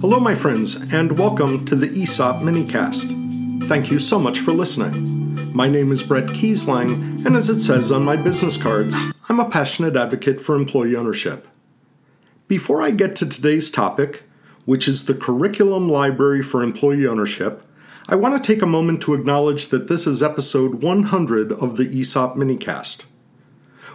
Hello, my friends, and welcome to the ESOP minicast. Thank you so much for listening. My name is Bret Keisling, and as it says on my business cards, I'm a passionate advocate for employee ownership. Before I get to today's topic, which is the Curriculum Library for Employee Ownership, I want to take a moment to acknowledge that this is episode 100 of the ESOP minicast.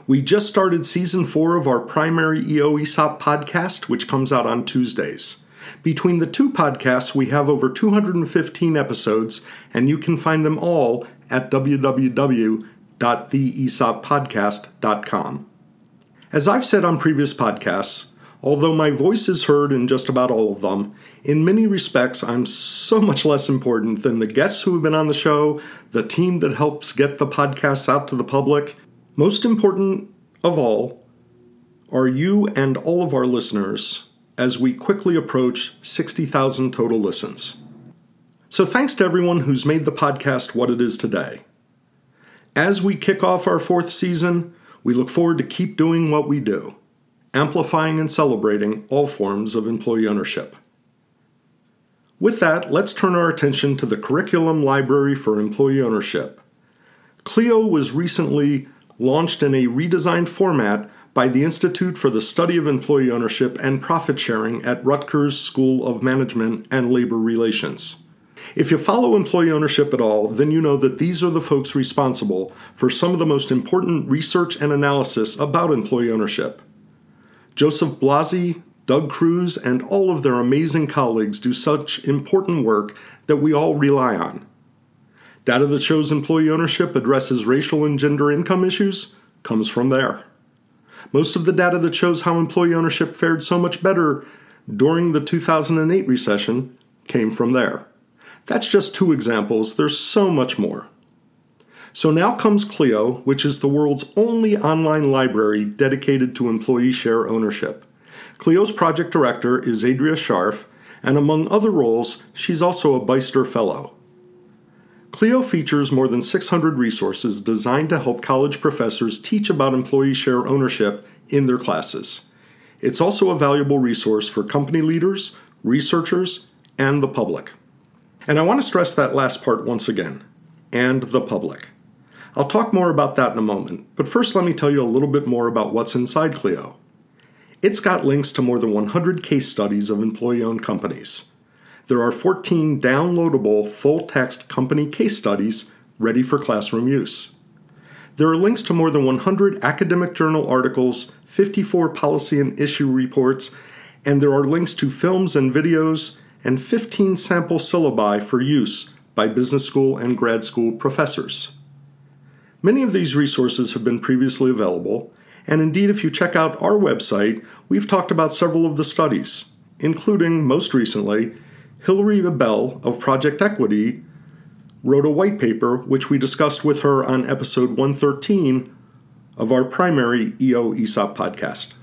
We just started season four of our primary EO ESOP podcast, which comes out on Tuesdays. Between the two podcasts, we have over 215 episodes, and you can find them all at www.theesoppodcast.com. As I've said on previous podcasts, although my voice is heard in just about all of them, in many respects I'm so much less important than the guests who have been on the show, the team that helps get the podcasts out to the public. Most important of all are you and all of our listeners as we quickly approach 60,000 total listens. So, thanks to everyone who's made the podcast what it is today. As we kick off our fourth season, we look forward to keep doing what we do, amplifying and celebrating all forms of employee ownership. With that, let's turn our attention to the Curriculum Library for Employee Ownership. CLEO was recently launched in a redesigned format by the Institute for the Study of Employee Ownership and Profit Sharing at Rutgers School of Management and Labor Relations. If you follow employee ownership at all, then you know that these are the folks responsible for some of the most important research and analysis about employee ownership. Joseph Blasi, Doug Kruse, and all of their amazing colleagues do such important work that we all rely on. Data that shows employee ownership addresses racial and gender income issues comes from there. Most of the data that shows how employee ownership fared so much better during the 2008 recession came from there. That's just two examples, there's so much more. So now comes CLEO, which is the world's only online library dedicated to employee share ownership. CLEO's project director is Adria Scharf, and among other roles, she's also a Beyster Fellow. Clio features more than 600 resources designed to help college professors teach about employee share ownership in their classes. It's also a valuable resource for company leaders, researchers, and the public. And I want to stress that last part once again and the public. I'll talk more about that in a moment, but first let me tell you a little bit more about what's inside CLEO. It's got links to more than 100 case studies of employee owned companies there are 14 downloadable full text company case studies ready for classroom use. There are links to more than 100 academic journal articles, 54 policy and issue reports, and there are links to films and videos and 15 sample syllabi for use by business school and grad school professors. Many of these resources have been previously available, and indeed, if you check out our website, we've talked about several of the studies, including, most recently, Hilary Abell of Project Equity wrote a white paper which we discussed with her on episode 113 of our primary EO ESOP podcast.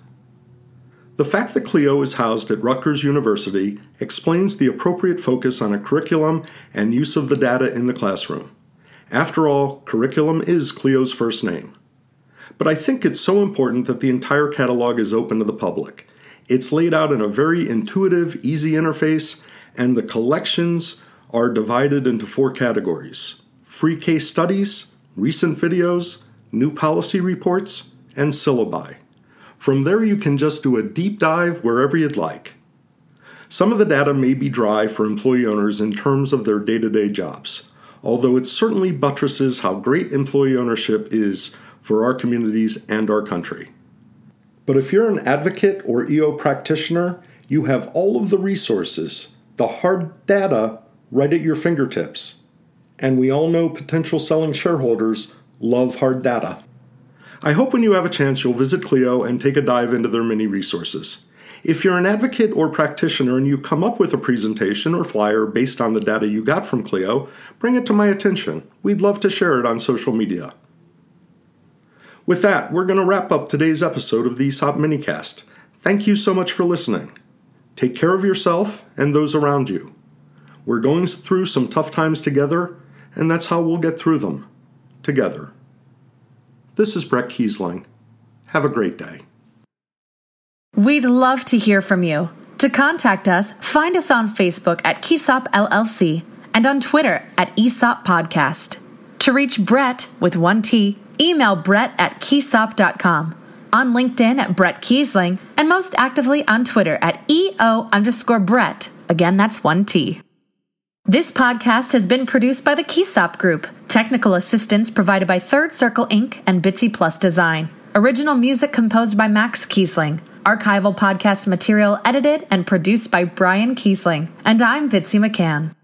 The fact that CLEO is housed at Rutgers University explains the appropriate focus on a curriculum and use of the data in the classroom. After all, curriculum is CLEO's first name. But I think it's so important that the entire catalog is open to the public. It's laid out in a very intuitive, easy interface and the collections are divided into four categories free case studies, recent videos, new policy reports, and syllabi. From there, you can just do a deep dive wherever you'd like. Some of the data may be dry for employee owners in terms of their day to day jobs, although it certainly buttresses how great employee ownership is for our communities and our country. But if you're an advocate or EO practitioner, you have all of the resources the hard data right at your fingertips. And we all know potential selling shareholders love hard data. I hope when you have a chance you'll visit CLEO and take a dive into their many resources. If you're an advocate or practitioner and you come up with a presentation or flyer based on the data you got from CLEO, bring it to my attention. We'd love to share it on social media. With that, we're going to wrap up today's episode of the ESOP Minicast. Thank you so much for listening. Take care of yourself and those around you. We're going through some tough times together, and that's how we'll get through them together. This is Bret Keisling. Have a great day. We'd love to hear from you. To contact us, find us on Facebook at Keisop LLC and on Twitter at ESOP Podcast. To reach Bret with one T, email bret at keisop.com, on LinkedIn at Bret Keisling, and most actively on Twitter at EO underscore Bret. Again, that's one T. This podcast has been produced by the Keisop Group. Technical assistance provided by Third Circle Inc. and Bitsy Plus Design. Original music composed by Max Keisling. Archival podcast material edited and produced by Brian Keisling. And I'm Bitsy McCann.